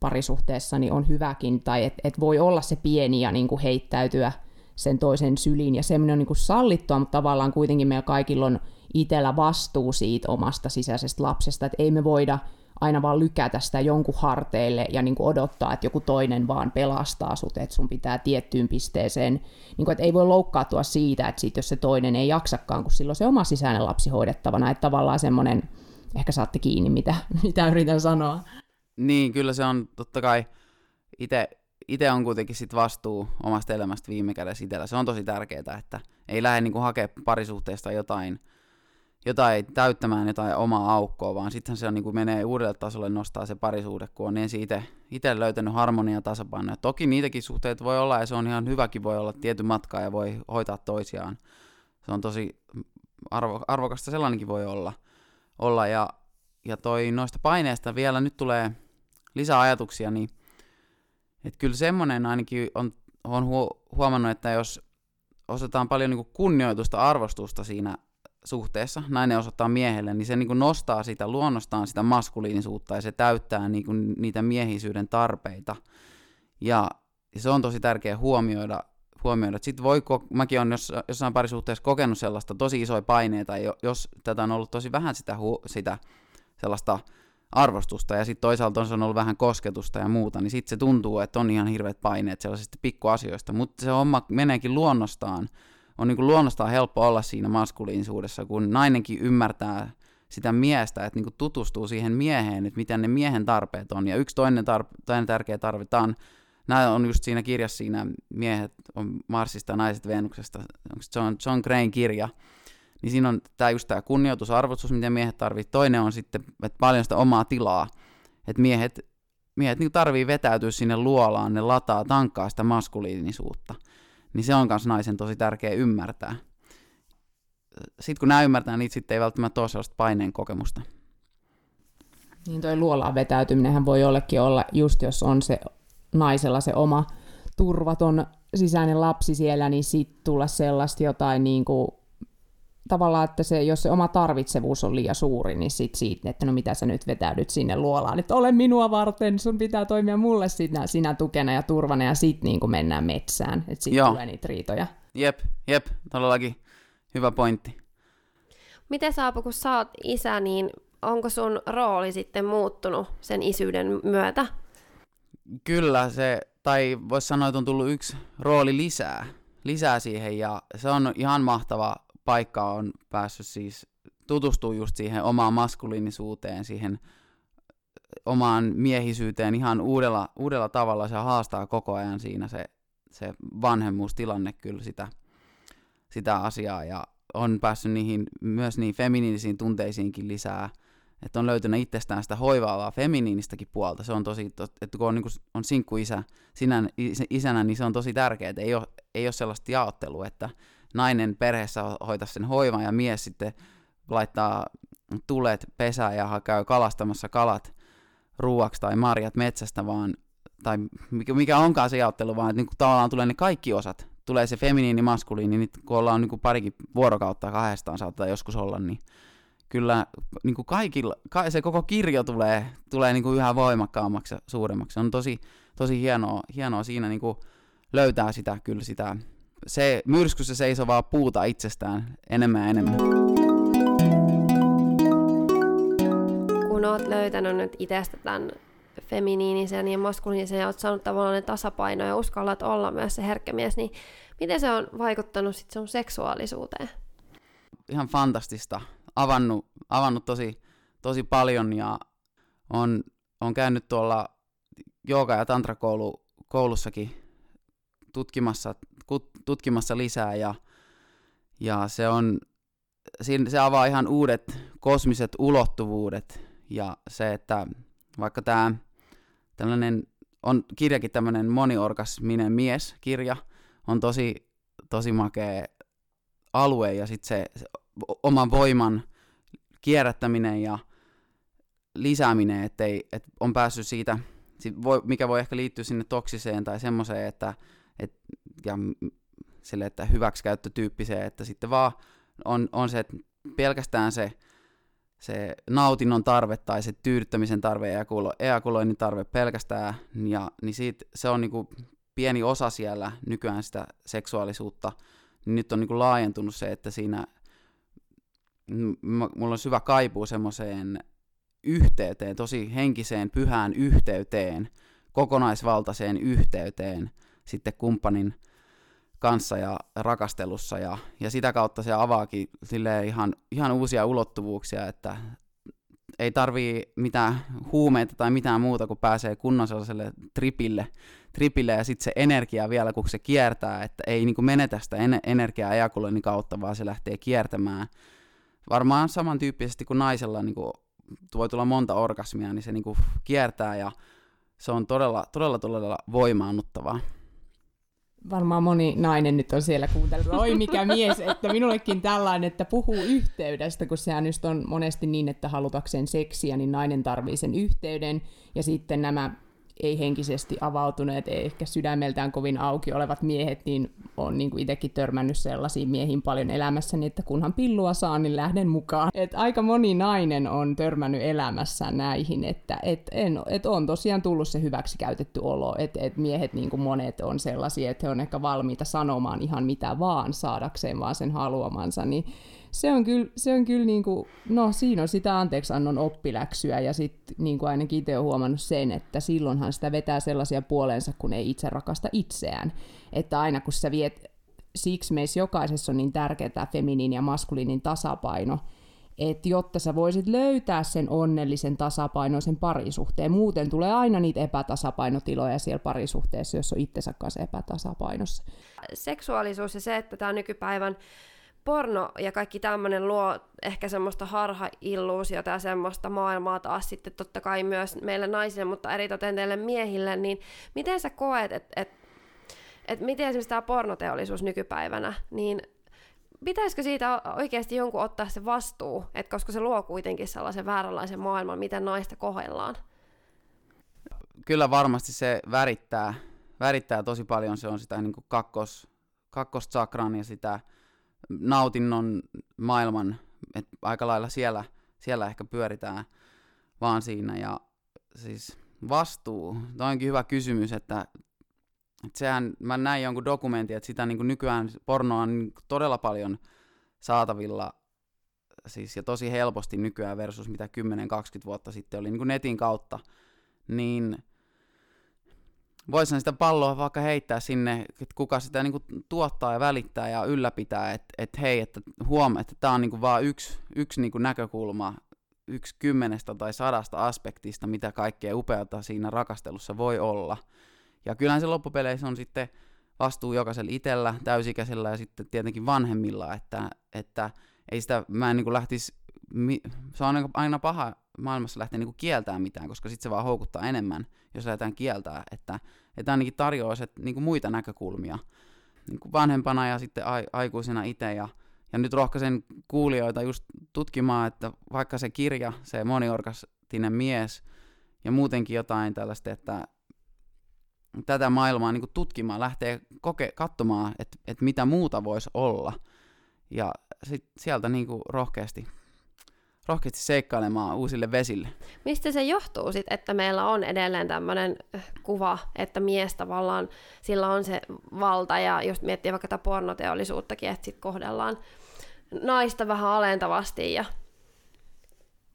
parisuhteessa niin on hyväkin, tai että et voi olla se pieni ja niin kuin heittäytyä sen toisen syliin, ja semmoinen on niin kuin sallittua, mutta tavallaan kuitenkin meillä kaikilla on itsellä vastuu siitä omasta sisäisestä lapsesta, että ei me voida aina vaan lykätä sitä jonkun harteille ja niin kuin odottaa, että joku toinen vaan pelastaa sut, että sun pitää tiettyyn pisteeseen, niin kuin, että ei voi loukkaantua siitä, että sit jos se toinen ei jaksakaan, kun silloin se oma sisäinen lapsi hoidettavana, että tavallaan semmoinen, ehkä saatte kiinni, mitä, [LAUGHS] mitä yritän sanoa. Niin, kyllä se on totta kai, itse on kuitenkin sit vastuu omasta elämästä viime kädessä itsellä. Se on tosi tärkeää, että ei lähde niinku hakemaan parisuhteesta jotain, jotain täyttämään jotain omaa aukkoa, vaan sitten se on, niin kuin menee uudelle tasolle nostaa se parisuhde, kun on ensin itse löytänyt harmonia ja tasapainoa. Toki niitäkin suhteita voi olla, ja se on ihan hyväkin, voi olla tietyn matkaa ja voi hoitaa toisiaan. Se on tosi arvo, arvokasta, sellainenkin voi olla. olla ja, ja toi noista paineista vielä nyt tulee lisää ajatuksia, niin että kyllä semmoinen ainakin on, on huomannut, että jos osataan paljon niin kunnioitusta, arvostusta siinä suhteessa nainen osoittaa miehelle, niin se niin kuin nostaa sitä luonnostaan sitä maskuliinisuutta ja se täyttää niin kuin niitä miehisyyden tarpeita. Ja se on tosi tärkeä huomioida, huomioida. Sitten voi, mäkin olen jos, jossain parisuhteessa kokenut sellaista tosi isoja paineita, jos tätä on ollut tosi vähän sitä, sitä sellaista arvostusta ja sitten toisaalta on se on ollut vähän kosketusta ja muuta, niin sitten se tuntuu, että on ihan hirveät paineet sellaisista pikkuasioista, mutta se homma meneekin luonnostaan on niin kuin luonnostaan helppo olla siinä maskuliinisuudessa, kun nainenkin ymmärtää sitä miestä, että niin kuin tutustuu siihen mieheen, että mitä ne miehen tarpeet on. Ja yksi toinen, tar- toinen tärkeä tarvitaan, nämä on just siinä kirjassa siinä miehet on Marsista ja naiset Venuksesta, onko John, John Grain kirja, niin siinä on tämä just tämä kunnioitusarvostus, mitä miehet tarvitsevat. Toinen on sitten, että paljon sitä omaa tilaa, että miehet, miehet niin tarvii vetäytyä sinne luolaan, ne lataa, tankkaa sitä maskuliinisuutta niin se on myös naisen tosi tärkeä ymmärtää. Sitten kun nämä ymmärtää, niin sitten ei välttämättä ole sellaista paineen kokemusta. Niin toi luolaan vetäytyminenhän voi jollekin olla, just jos on se naisella se oma turvaton sisäinen lapsi siellä, niin sitten tulla sellaista jotain niin kuin tavallaan, että se, jos se oma tarvitsevuus on liian suuri, niin sit siitä, että no mitä sä nyt vetäydyt sinne luolaan, että ole minua varten, sun pitää toimia mulle sinä, sinä tukena ja turvana, ja sit niin kuin mennään metsään, että sitten tulee niitä riitoja. Jep, jep, todellakin hyvä pointti. Miten Saapu, kun sä oot isä, niin onko sun rooli sitten muuttunut sen isyyden myötä? Kyllä, se, tai voisi sanoa, että on tullut yksi rooli lisää, lisää siihen, ja se on ihan mahtava paikka on päässyt siis tutustuu just siihen omaan maskuliinisuuteen, siihen omaan miehisyyteen ihan uudella, uudella tavalla. Se haastaa koko ajan siinä se, se vanhemmuustilanne kyllä sitä, sitä asiaa ja on päässyt niihin, myös niin feminiinisiin tunteisiinkin lisää, että on löytynyt itsestään sitä hoivaavaa feminiinistäkin puolta. Se on tosi, että kun on, niin kuin, on sinkkuisä sinä, isänä, niin se on tosi tärkeää, että ei ole, ei ole sellaista jaottelua, että nainen perheessä hoitaa sen hoivan ja mies sitten laittaa tulet pesään ja käy kalastamassa kalat ruuaksi tai marjat metsästä, vaan, tai mikä onkaan se jaottelu, vaan että niin kuin tavallaan tulee ne kaikki osat. Tulee se feminiini, maskuliini, niin kun ollaan niin kuin parikin vuorokautta kahdestaan saattaa joskus olla, niin kyllä niin kuin kaikilla, se koko kirjo tulee, tulee niin kuin yhä voimakkaammaksi ja suuremmaksi. On tosi, tosi hienoa, hienoa siinä niin kuin löytää sitä, kyllä sitä se myrskyssä seisovaa puuta itsestään enemmän ja enemmän. Kun oot löytänyt nyt itsestä tämän feminiinisen ja maskuliinisen ja oot saanut tavallaan ne tasapaino ja uskallat olla myös se herkkä mies, niin miten se on vaikuttanut sitten sun seksuaalisuuteen? Ihan fantastista. Avannut, avannut tosi, tosi paljon ja on, on käynyt tuolla jooga- ja tantra-koulussakin tutkimassa tutkimassa lisää ja, ja se, on, se avaa ihan uudet kosmiset ulottuvuudet ja se, että vaikka tämä tällainen on kirjakin tämmöinen moniorgasminen mies-kirja, on tosi, tosi makea alue ja sitten se, se oman voiman kierrättäminen ja lisääminen, ettei, et on päässyt siitä, mikä voi ehkä liittyä sinne toksiseen tai semmoiseen, että et, ja sille, että hyväksikäyttötyyppiseen, että sitten vaan on, on se, että pelkästään se, se nautinnon tarve tai se tyydyttämisen tarve, ejakulo, ejakuloinnin tarve pelkästään, ja, niin siitä, se on niinku pieni osa siellä nykyään sitä seksuaalisuutta, niin nyt on niinku laajentunut se, että siinä mulla on syvä kaipuu semmoiseen yhteyteen, tosi henkiseen, pyhään yhteyteen, kokonaisvaltaiseen yhteyteen sitten kumppanin kanssa ja rakastelussa ja, ja sitä kautta se avaakin ihan, ihan uusia ulottuvuuksia, että ei tarvii mitään huumeita tai mitään muuta, kun pääsee kunnon sellaiselle tripille, tripille ja sitten se energia vielä, kun se kiertää, että ei niin kuin menetä sitä energiaa ejakuloinnin kautta, vaan se lähtee kiertämään. Varmaan samantyyppisesti kuin naisella niin kuin voi tulla monta orgasmia, niin se niin kuin kiertää ja se on todella, todella, todella voimaannuttavaa varmaan moni nainen nyt on siellä kuuntellut, oi mikä mies, että minullekin tällainen, että puhuu yhteydestä, kun sehän just on monesti niin, että halutakseen seksiä, niin nainen tarvii sen yhteyden, ja sitten nämä ei henkisesti avautuneet, ei ehkä sydämeltään kovin auki olevat miehet, niin on niin itsekin törmännyt sellaisiin miehiin paljon elämässäni, että kunhan pillua saan, niin lähden mukaan. Et aika moni nainen on törmännyt elämässä näihin, että et, en, et on tosiaan tullut se hyväksi käytetty olo, että et miehet niin kuin monet on sellaisia, että he on ehkä valmiita sanomaan ihan mitä vaan saadakseen vaan sen haluamansa, niin se on kyllä, se on kyllä niin kuin, no siinä on sitä anteeksiannon oppiläksyä ja sitten niin kuin ainakin itse olen huomannut sen, että silloinhan sitä vetää sellaisia puoleensa, kun ei itse rakasta itseään. Että aina kun sä viet, siksi meissä jokaisessa on niin tärkeää feminiin ja maskuliinin tasapaino, että jotta sä voisit löytää sen onnellisen tasapainoisen parisuhteen, muuten tulee aina niitä epätasapainotiloja siellä parisuhteessa, jos on itsensä kanssa epätasapainossa. Seksuaalisuus ja se, että tämä nykypäivän porno ja kaikki tämmöinen luo ehkä semmoista harha-illuusiota ja semmoista maailmaa taas sitten totta kai myös meille naisille, mutta eritoten teille miehille, niin miten sä koet, että et, et miten esimerkiksi tämä pornoteollisuus nykypäivänä, niin pitäisikö siitä oikeasti jonkun ottaa se vastuu, että koska se luo kuitenkin sellaisen vääränlaisen maailman, miten naista kohdellaan? Kyllä varmasti se värittää, värittää tosi paljon, se on sitä niin kuin kakkos, kakkoschakran ja sitä nautinnon maailman, että aika lailla siellä, siellä ehkä pyöritään vaan siinä. Ja siis vastuu, tämä onkin hyvä kysymys, että, että sehän, mä näin jonkun dokumentin, että sitä niin kuin nykyään pornoa on niin todella paljon saatavilla siis, ja tosi helposti nykyään versus mitä 10-20 vuotta sitten oli niin kuin netin kautta, niin – voisihan sitä palloa vaikka heittää sinne, että kuka sitä niin kuin tuottaa ja välittää ja ylläpitää, että et hei, että huomaa, että tämä on niin kuin vaan yksi, yksi niin kuin näkökulma, yksi kymmenestä tai sadasta aspektista, mitä kaikkea upeata siinä rakastelussa voi olla. Ja kyllähän se loppupeleissä on sitten vastuu jokaisella itsellä, täysikäisellä ja sitten tietenkin vanhemmilla, että, että ei sitä, mä en niin kuin lähtisi, se on aina paha maailmassa lähteä niin kieltämään mitään, koska sitten se vaan houkuttaa enemmän, jos lähdetään kieltää, että, että ainakin tarjoaa se, niin kuin muita näkökulmia niin kuin vanhempana ja sitten a, aikuisena itse. Ja, ja nyt rohkaisen kuulijoita just tutkimaan, että vaikka se kirja, se moniorgastinen mies ja muutenkin jotain tällaista, että tätä maailmaa niin kuin tutkimaan, lähtee koke- katsomaan, että, että mitä muuta voisi olla. Ja sit sieltä niin kuin rohkeasti rohkeasti seikkailemaan uusille vesille. Mistä se johtuu sitten, että meillä on edelleen tämmöinen äh, kuva, että mies tavallaan, sillä on se valta, ja just miettii vaikka tätä pornoteollisuuttakin, että sitten kohdellaan naista vähän alentavasti. Ja...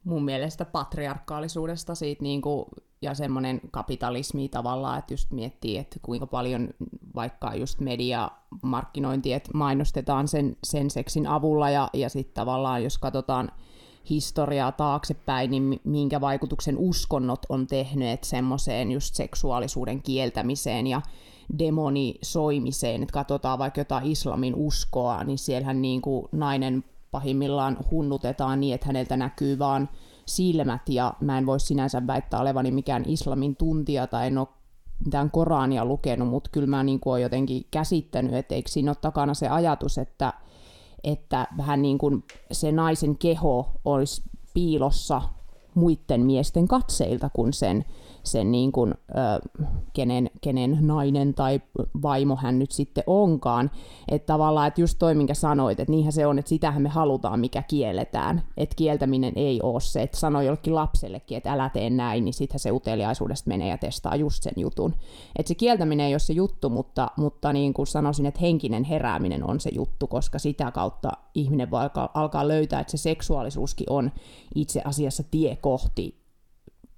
Mun mielestä patriarkaalisuudesta siitä niinku, ja semmoinen kapitalismi tavallaan, että just miettii, että kuinka paljon vaikka just mediamarkkinointi, että mainostetaan sen, sen seksin avulla, ja, ja sitten tavallaan jos katsotaan historiaa taaksepäin, niin minkä vaikutuksen uskonnot on tehneet semmoiseen just seksuaalisuuden kieltämiseen ja demonisoimiseen, että katsotaan vaikka jotain islamin uskoa, niin siellähän niin kuin nainen pahimmillaan hunnutetaan niin, että häneltä näkyy vaan silmät, ja mä en voi sinänsä väittää olevani mikään islamin tuntija tai en ole mitään Korania lukenut, mutta kyllä mä niin kuin olen jotenkin käsittänyt, että eikö siinä ole takana se ajatus, että että vähän niin kuin se naisen keho olisi piilossa muiden miesten katseilta kuin sen, sen niin kuin, ö, kenen, kenen nainen tai vaimo hän nyt sitten onkaan. Että tavallaan, että just toi, minkä sanoit, että niinhän se on, että sitähän me halutaan, mikä kielletään. Että kieltäminen ei ole se, että sanoo jollekin lapsellekin, että älä tee näin, niin sittenhän se uteliaisuudesta menee ja testaa just sen jutun. Että se kieltäminen ei ole se juttu, mutta, mutta niin kuin sanoisin, että henkinen herääminen on se juttu, koska sitä kautta ihminen voi alkaa, alkaa löytää, että se seksuaalisuuskin on itse asiassa tie kohti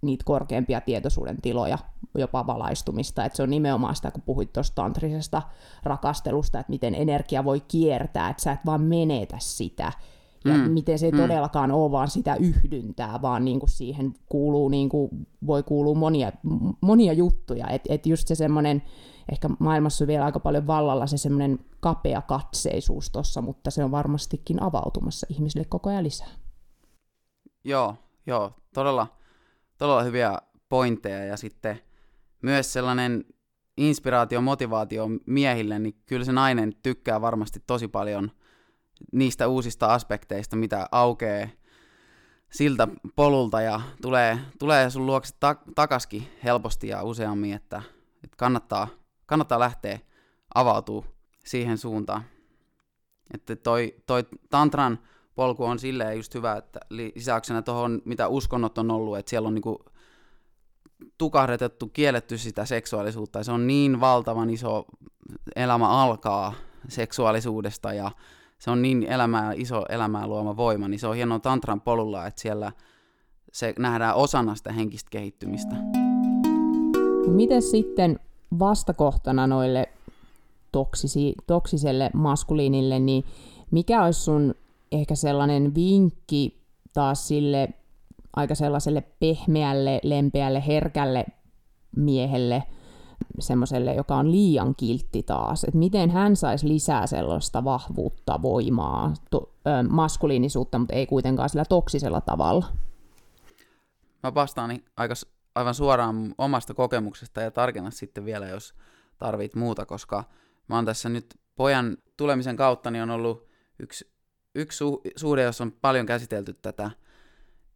niitä korkeampia tietoisuuden tiloja, jopa valaistumista. että se on nimenomaan sitä, kun puhuit tuosta tantrisesta rakastelusta, että miten energia voi kiertää, että sä et vaan menetä sitä. Ja mm. miten se ei mm. todellakaan ole vaan sitä yhdyntää, vaan niin kuin siihen kuuluu, niin kuin voi kuulua monia, monia juttuja. Että et just se semmoinen, ehkä maailmassa on vielä aika paljon vallalla se semmoinen kapea katseisuus tuossa, mutta se on varmastikin avautumassa ihmisille koko ajan lisää. Joo, joo, todella todella hyviä pointteja ja sitten myös sellainen inspiraatio, motivaatio miehille, niin kyllä se nainen tykkää varmasti tosi paljon niistä uusista aspekteista, mitä aukeaa siltä polulta ja tulee, tulee sun luokse ta- takaskin helposti ja useammin, että, että kannattaa, kannattaa lähteä avautuu siihen suuntaan. Että toi, toi tantran polku on silleen just hyvä, että lisäyksenä tuohon, mitä uskonnot on ollut, että siellä on niinku tukahdetettu, kielletty sitä seksuaalisuutta, ja se on niin valtavan iso elämä alkaa seksuaalisuudesta, ja se on niin elämää, iso elämää luoma voima, niin se on hienoa tantran polulla, että siellä se nähdään osana sitä henkistä kehittymistä. Miten sitten vastakohtana noille toksisi, toksiselle maskuliinille, niin mikä olisi sun ehkä sellainen vinkki taas sille aika sellaiselle pehmeälle, lempeälle, herkälle miehelle, semmoiselle, joka on liian kiltti taas, että miten hän saisi lisää sellaista vahvuutta, voimaa, to, ö, maskuliinisuutta, mutta ei kuitenkaan sillä toksisella tavalla. Mä vastaan aika, aivan suoraan omasta kokemuksesta ja tarkennan sitten vielä, jos tarvit muuta, koska mä oon tässä nyt pojan tulemisen kautta, niin on ollut yksi yksi su- suhde, jossa on paljon käsitelty tätä,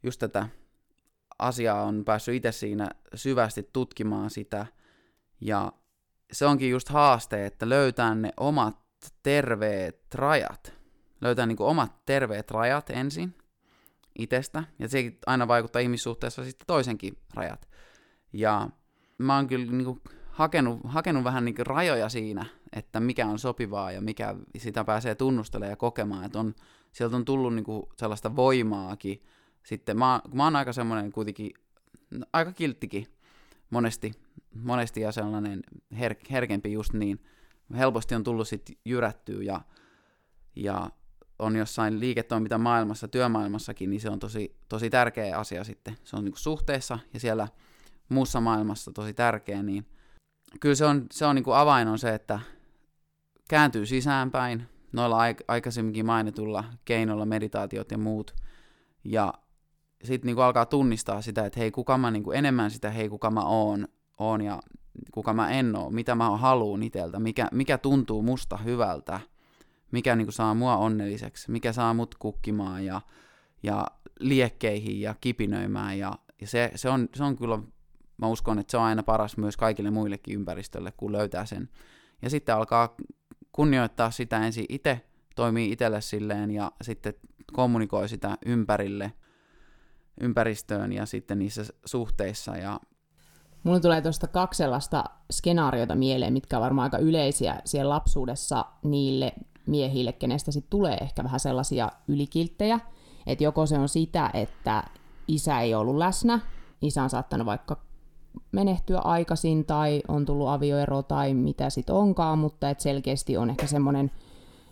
just tätä asiaa, on päässyt itse siinä syvästi tutkimaan sitä, ja se onkin just haaste, että löytää ne omat terveet rajat. Löytää niin omat terveet rajat ensin itsestä, ja se aina vaikuttaa ihmissuhteessa sitten toisenkin rajat. Ja mä oon kyllä niin kuin hakenut, hakenut vähän niin rajoja siinä, että mikä on sopivaa ja mikä sitä pääsee tunnustelemaan ja kokemaan, että on, sieltä on tullut niin kuin sellaista voimaakin. Sitten mä, mä oon aika semmoinen kuitenkin, no, aika kilttikin monesti, monesti ja sellainen her, herkempi just niin, helposti on tullut sitten jyrättyä ja, ja on jossain liiketoiminta maailmassa, työmaailmassakin, niin se on tosi, tosi tärkeä asia sitten. Se on niin suhteessa ja siellä muussa maailmassa tosi tärkeä, niin kyllä se on, se on niin avain on se, että kääntyy sisäänpäin noilla aik- aikaisemminkin mainitulla keinoilla, meditaatiot ja muut. Ja sitten niin alkaa tunnistaa sitä, että hei, kuka mä niin kuin enemmän sitä, hei, kuka mä oon, oon ja kuka mä en oo, mitä mä haluun iteltä, mikä, mikä tuntuu musta hyvältä, mikä niin kuin saa mua onnelliseksi, mikä saa mut kukkimaan ja, ja liekkeihin ja kipinöimään. Ja, ja se, se, on, se on kyllä mä uskon, että se on aina paras myös kaikille muillekin ympäristölle, kun löytää sen. Ja sitten alkaa kunnioittaa sitä ensin itse, toimii itselle silleen ja sitten kommunikoi sitä ympärille, ympäristöön ja sitten niissä suhteissa. Ja... Mulla tulee tuosta kaksi sellaista skenaariota mieleen, mitkä on varmaan aika yleisiä siellä lapsuudessa niille miehille, kenestä sitten tulee ehkä vähän sellaisia ylikilttejä. Että joko se on sitä, että isä ei ollut läsnä, isä on saattanut vaikka menehtyä aikaisin tai on tullut avioero tai mitä sitten onkaan, mutta et selkeästi on ehkä semmoinen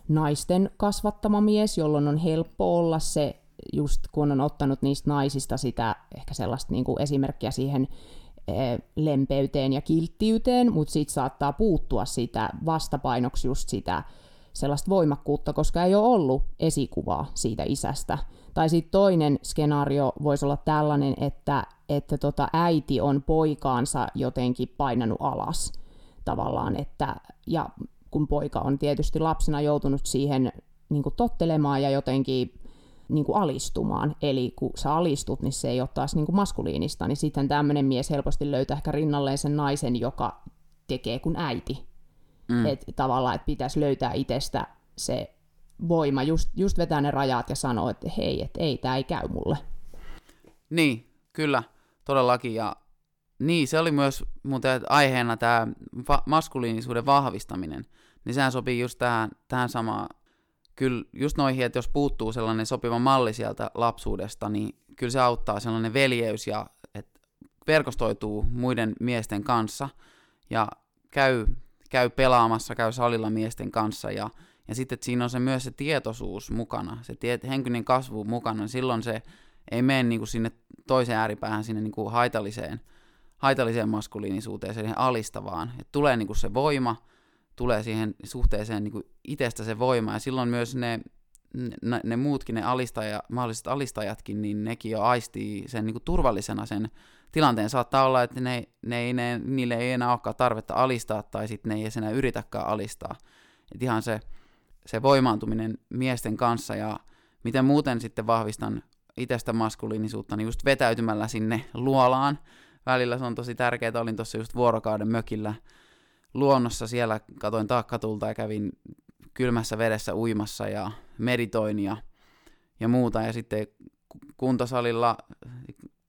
naisten kasvattama mies, jolloin on helppo olla se, just kun on ottanut niistä naisista sitä ehkä sellaista niin kuin esimerkkiä siihen eh, lempeyteen ja kilttiyteen, mutta sitten saattaa puuttua sitä vastapainoksi just sitä sellaista voimakkuutta, koska ei ole ollut esikuvaa siitä isästä. Tai sitten toinen skenaario voisi olla tällainen, että, että tota äiti on poikaansa jotenkin painanut alas tavallaan, että, ja kun poika on tietysti lapsena joutunut siihen niin kuin tottelemaan ja jotenkin niin kuin alistumaan. Eli kun sä alistut, niin se ei ole taas niin kuin maskuliinista, niin sitten tämmöinen mies helposti löytää ehkä rinnalleen sen naisen, joka tekee kuin äiti. Mm. Et tavallaan, että pitäisi löytää itsestä se voima, just, just vetää ne rajat ja sanoa, että hei, että ei, tämä ei käy mulle. Niin, kyllä, todellakin. Ja niin, se oli myös muuten aiheena tämä va- maskuliinisuuden vahvistaminen. Niin sehän sopii just tähän, tähän samaan. Kyllä just noihin, että jos puuttuu sellainen sopiva malli sieltä lapsuudesta, niin kyllä se auttaa sellainen veljeys ja että verkostoituu muiden miesten kanssa ja käy, käy pelaamassa, käy salilla miesten kanssa ja, ja sitten siinä on se myös se tietoisuus mukana, se tiet, henkinen kasvu mukana, silloin se ei mene niin kuin sinne toiseen ääripäähän, sinne niin kuin haitalliseen, haitalliseen maskuliinisuuteen, siihen alistavaan. Et tulee niin kuin se voima, tulee siihen suhteeseen niin kuin itsestä se voima, ja silloin myös ne, ne, ne muutkin, ne alistaja, mahdolliset alistajatkin, niin nekin jo aistii sen niin kuin turvallisena sen tilanteen. Saattaa olla, että ne, ne ei, ne, niille ei enää olekaan tarvetta alistaa, tai sitten ne ei enää yritäkään alistaa. Et ihan se, se voimaantuminen miesten kanssa, ja miten muuten sitten vahvistan itsestä maskuliinisuutta, niin just vetäytymällä sinne luolaan. Välillä se on tosi tärkeää. Olin tuossa just vuorokauden mökillä luonnossa. Siellä katoin taakkatulta ja kävin kylmässä vedessä uimassa ja meditoin ja, ja muuta. Ja sitten kuntosalilla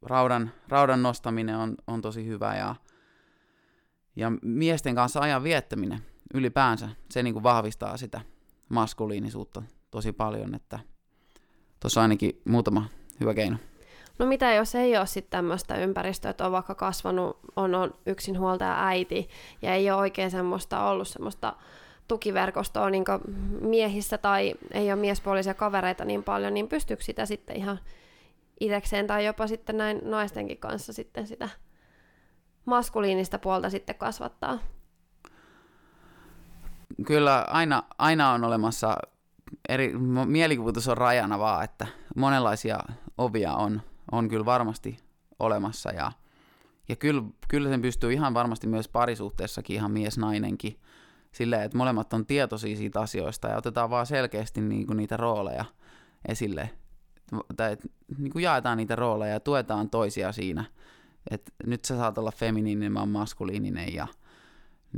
raudan, raudan nostaminen on, on tosi hyvä ja, ja miesten kanssa ajan viettäminen ylipäänsä, se niin kuin vahvistaa sitä maskuliinisuutta tosi paljon, että tuossa ainakin muutama hyvä keino. No mitä jos ei ole sitten tämmöistä ympäristöä, että on vaikka kasvanut, on, on yksinhuoltaja äiti ja ei ole oikein semmoista ollut semmoista tukiverkostoa niin miehissä tai ei ole miespuolisia kavereita niin paljon, niin pystyykö sitä sitten ihan itsekseen tai jopa sitten näin naistenkin kanssa sitten sitä maskuliinista puolta sitten kasvattaa? Kyllä aina, aina on olemassa eri, mielikuvitus on rajana vaan, että monenlaisia ovia on, on kyllä varmasti olemassa ja, ja kyllä, kyllä sen pystyy ihan varmasti myös parisuhteessakin ihan mies-nainenkin silleen, että molemmat on tietoisia siitä asioista ja otetaan vaan selkeästi niin kuin niitä rooleja esille. Tai niin kuin jaetaan niitä rooleja ja tuetaan toisia siinä, että nyt sä saat olla feminiininen, mä oon maskuliininen ja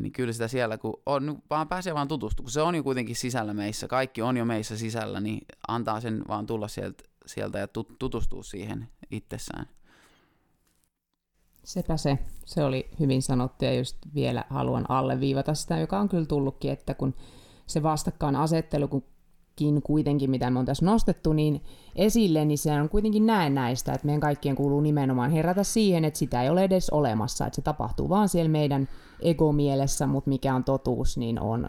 niin kyllä sitä siellä, kun on, vaan pääsee vaan tutustumaan, kun se on jo kuitenkin sisällä meissä, kaikki on jo meissä sisällä, niin antaa sen vaan tulla sieltä, sieltä ja tutustua siihen itsessään. Sepä se. Se oli hyvin sanottu ja just vielä haluan alleviivata sitä, joka on kyllä tullutkin, että kun se vastakkainasettelu, kun kuitenkin, mitä me on tässä nostettu, niin esille, niin se on kuitenkin näistä, että meidän kaikkien kuuluu nimenomaan herätä siihen, että sitä ei ole edes olemassa, että se tapahtuu vaan siellä meidän egomielessä, mutta mikä on totuus, niin on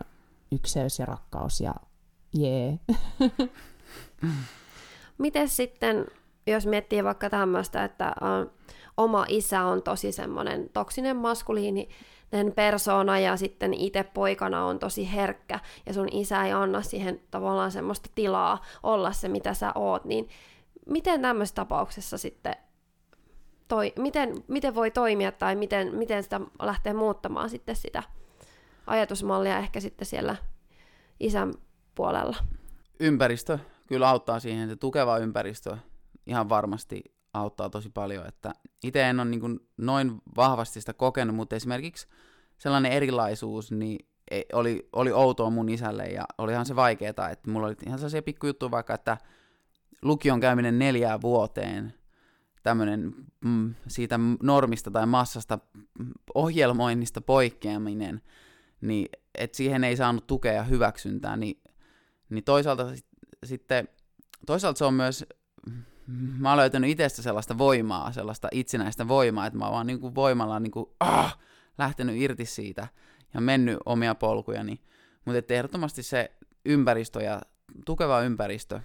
ykseys ja rakkaus ja jee. [LAUGHS] Yeah. Miten sitten, jos miettii vaikka tämmöistä, että oma isä on tosi semmoinen toksinen maskuliini, persoona ja sitten itse poikana on tosi herkkä ja sun isä ei anna siihen tavallaan semmoista tilaa olla se, mitä sä oot, niin miten tämmöisessä tapauksessa sitten toi, miten, miten voi toimia tai miten, miten sitä lähtee muuttamaan sitten sitä ajatusmallia ehkä sitten siellä isän puolella? Ympäristö kyllä auttaa siihen, että tukeva ympäristö ihan varmasti auttaa tosi paljon, että itse en ole niin noin vahvasti sitä kokenut, mutta esimerkiksi sellainen erilaisuus niin oli, oli outoa mun isälle ja olihan se vaikeeta, että mulla oli ihan sellaisia pikkujuttuja vaikka, että lukion käyminen neljään vuoteen, tämmöinen mm, siitä normista tai massasta ohjelmoinnista poikkeaminen, niin että siihen ei saanut tukea ja hyväksyntää, niin, niin toisaalta sit, sitten, toisaalta se on myös mä oon löytänyt itsestä sellaista voimaa, sellaista itsenäistä voimaa, että mä oon vaan niin kuin voimalla niin kuin, ah, lähtenyt irti siitä ja mennyt omia polkujani. Mutta ehdottomasti se ympäristö ja tukeva ympäristö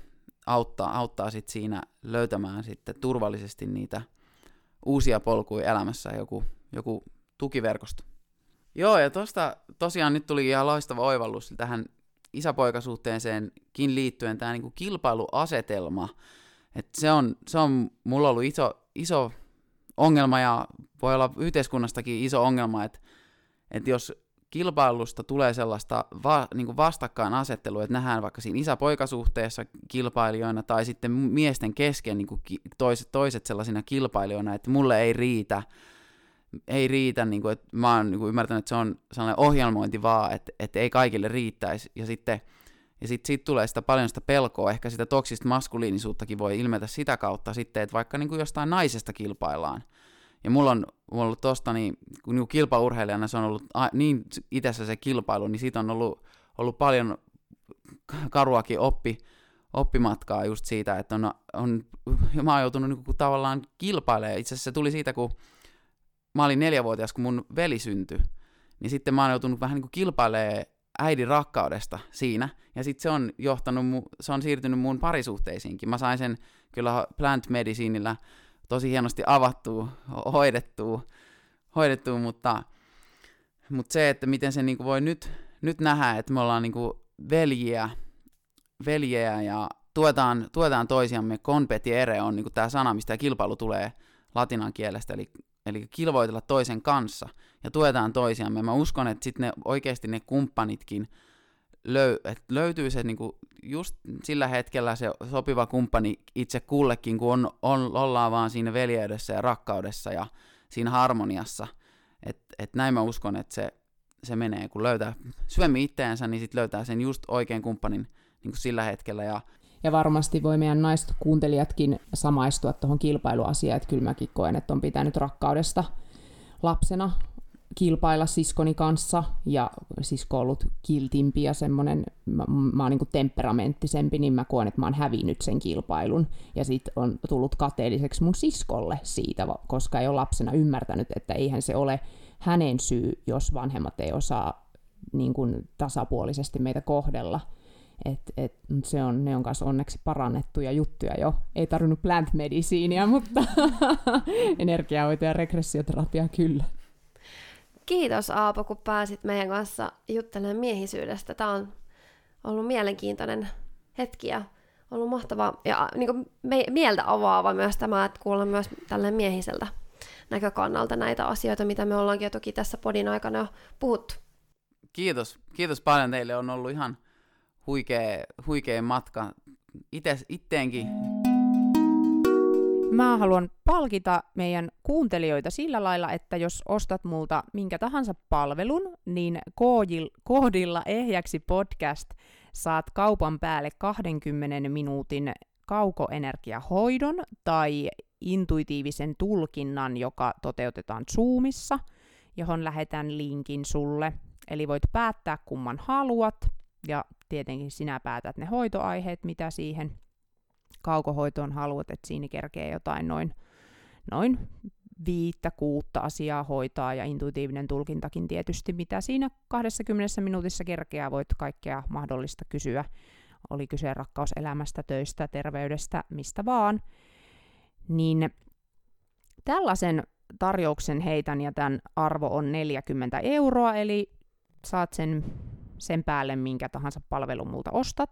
auttaa, auttaa sit siinä löytämään sitten turvallisesti niitä uusia polkuja elämässä, joku, joku tukiverkosto. Joo, ja tosta tosiaan nyt tuli ihan loistava oivallus tähän isäpoikasuhteeseenkin liittyen tämä niinku kilpailuasetelma, et se, on, se on mulla ollut iso, iso ongelma ja voi olla yhteiskunnastakin iso ongelma, että, että jos kilpailusta tulee sellaista va, niin kuin vastakkainasettelua, että nähdään vaikka siinä isä-poikasuhteessa kilpailijoina tai sitten miesten kesken niin kuin toiset, toiset sellaisina kilpailijoina, että mulle ei riitä, ei riitä, niin kuin, että mä oon niin kuin ymmärtänyt, että se on sellainen ohjelmointi vaan, että, että ei kaikille riittäisi. Ja sitten ja sitten siitä tulee sitä paljon sitä pelkoa, ehkä sitä toksista maskuliinisuuttakin voi ilmetä sitä kautta sitten, että vaikka niin kuin jostain naisesta kilpaillaan. Ja mulla on, mulla on ollut tosta, niin, kun niin kilpaurheilijana se on ollut a, niin itsessä se kilpailu, niin siitä on ollut, ollut paljon karuakin oppi, oppimatkaa just siitä, että on, on, mä oon joutunut niin tavallaan kilpailemaan. Itse asiassa se tuli siitä, kun mä olin neljävuotias, kun mun veli syntyi. Niin sitten mä oon joutunut vähän niin kuin kilpailemaan äidin rakkaudesta siinä. Ja sitten se on johtanut, se on siirtynyt mun parisuhteisiinkin. Mä sain sen kyllä plant medicinillä tosi hienosti avattua, hoidettua, hoidettua mutta, mutta se, että miten se niinku voi nyt, nyt nähdä, että me ollaan niinku veljiä, veljeä ja tuetaan, tuetaan toisiamme, competiere on niinku tämä sana, mistä kilpailu tulee latinan kielestä, eli, eli kilvoitella toisen kanssa ja tuetaan toisiamme. Mä uskon, että sitten ne, oikeasti ne kumppanitkin löy, että löytyy se niinku, just sillä hetkellä se sopiva kumppani itse kullekin, kun on, on, ollaan vaan siinä veljeydessä ja rakkaudessa ja siinä harmoniassa. Että et näin mä uskon, että se, se menee, kun löytää syvemmin itteensä, niin sitten löytää sen just oikein kumppanin niin sillä hetkellä. Ja, ja varmasti voi meidän naiset kuuntelijatkin samaistua tuohon kilpailuasiaan, että kyllä mäkin koen, että on pitänyt rakkaudesta lapsena kilpailla siskoni kanssa, ja sisko on ollut kiltimpi ja semmoinen, mä, mä oon niin temperamenttisempi, niin mä koen, että mä oon hävinnyt sen kilpailun, ja sitten on tullut kateelliseksi mun siskolle siitä, koska ei ole lapsena ymmärtänyt, että eihän se ole hänen syy, jos vanhemmat ei osaa niin kuin tasapuolisesti meitä kohdella. Et, et, se on, ne on kanssa onneksi parannettuja juttuja jo. Ei tarvinnut plant mediciinia, mutta [LAUGHS] energiahoito ja regressioterapia kyllä. Kiitos Aapo, kun pääsit meidän kanssa juttelemaan miehisyydestä. Tämä on ollut mielenkiintoinen hetki ja ollut mahtava ja niin kuin me, mieltä avaava myös tämä, että kuulla myös tälle miehiseltä näkökannalta näitä asioita, mitä me ollaankin jo toki tässä podin aikana jo puhuttu. Kiitos. Kiitos paljon teille. On ollut ihan huikea, huikea matka Ite, itteenkin. Mä haluan palkita meidän kuuntelijoita sillä lailla, että jos ostat multa minkä tahansa palvelun, niin koodilla ehjäksi podcast saat kaupan päälle 20 minuutin kaukoenergiahoidon tai intuitiivisen tulkinnan, joka toteutetaan Zoomissa, johon lähetän linkin sulle. Eli voit päättää kumman haluat, ja tietenkin sinä päätät ne hoitoaiheet, mitä siihen kaukohoitoon haluat, että siinä kerkee jotain noin, noin viittä, kuutta asiaa hoitaa ja intuitiivinen tulkintakin tietysti, mitä siinä 20 minuutissa kerkeää voit kaikkea mahdollista kysyä. Oli kyse rakkauselämästä, töistä, terveydestä, mistä vaan. Niin tällaisen tarjouksen heitän ja tämän arvo on 40 euroa, eli saat sen, sen päälle minkä tahansa palvelun multa ostat.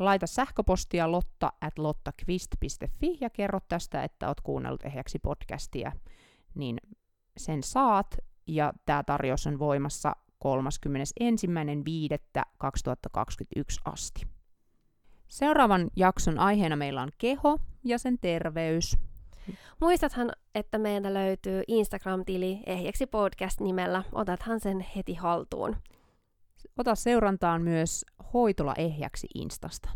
Laita sähköpostia lotta at lottakvist.fi ja kerro tästä, että oot kuunnellut ehjäksi podcastia, niin sen saat. Ja tämä tarjous on voimassa 31.5.2021 asti. Seuraavan jakson aiheena meillä on keho ja sen terveys. Muistathan, että meiltä löytyy Instagram-tili ehjäksi podcast nimellä. Otathan sen heti haltuun. Ota seurantaan myös Hoitola ehjäksi Instasta.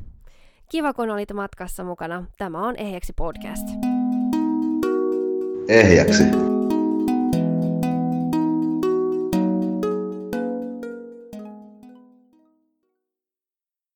Kiva, kun olit matkassa mukana. Tämä on Ehjäksi podcast. Ehjäksi.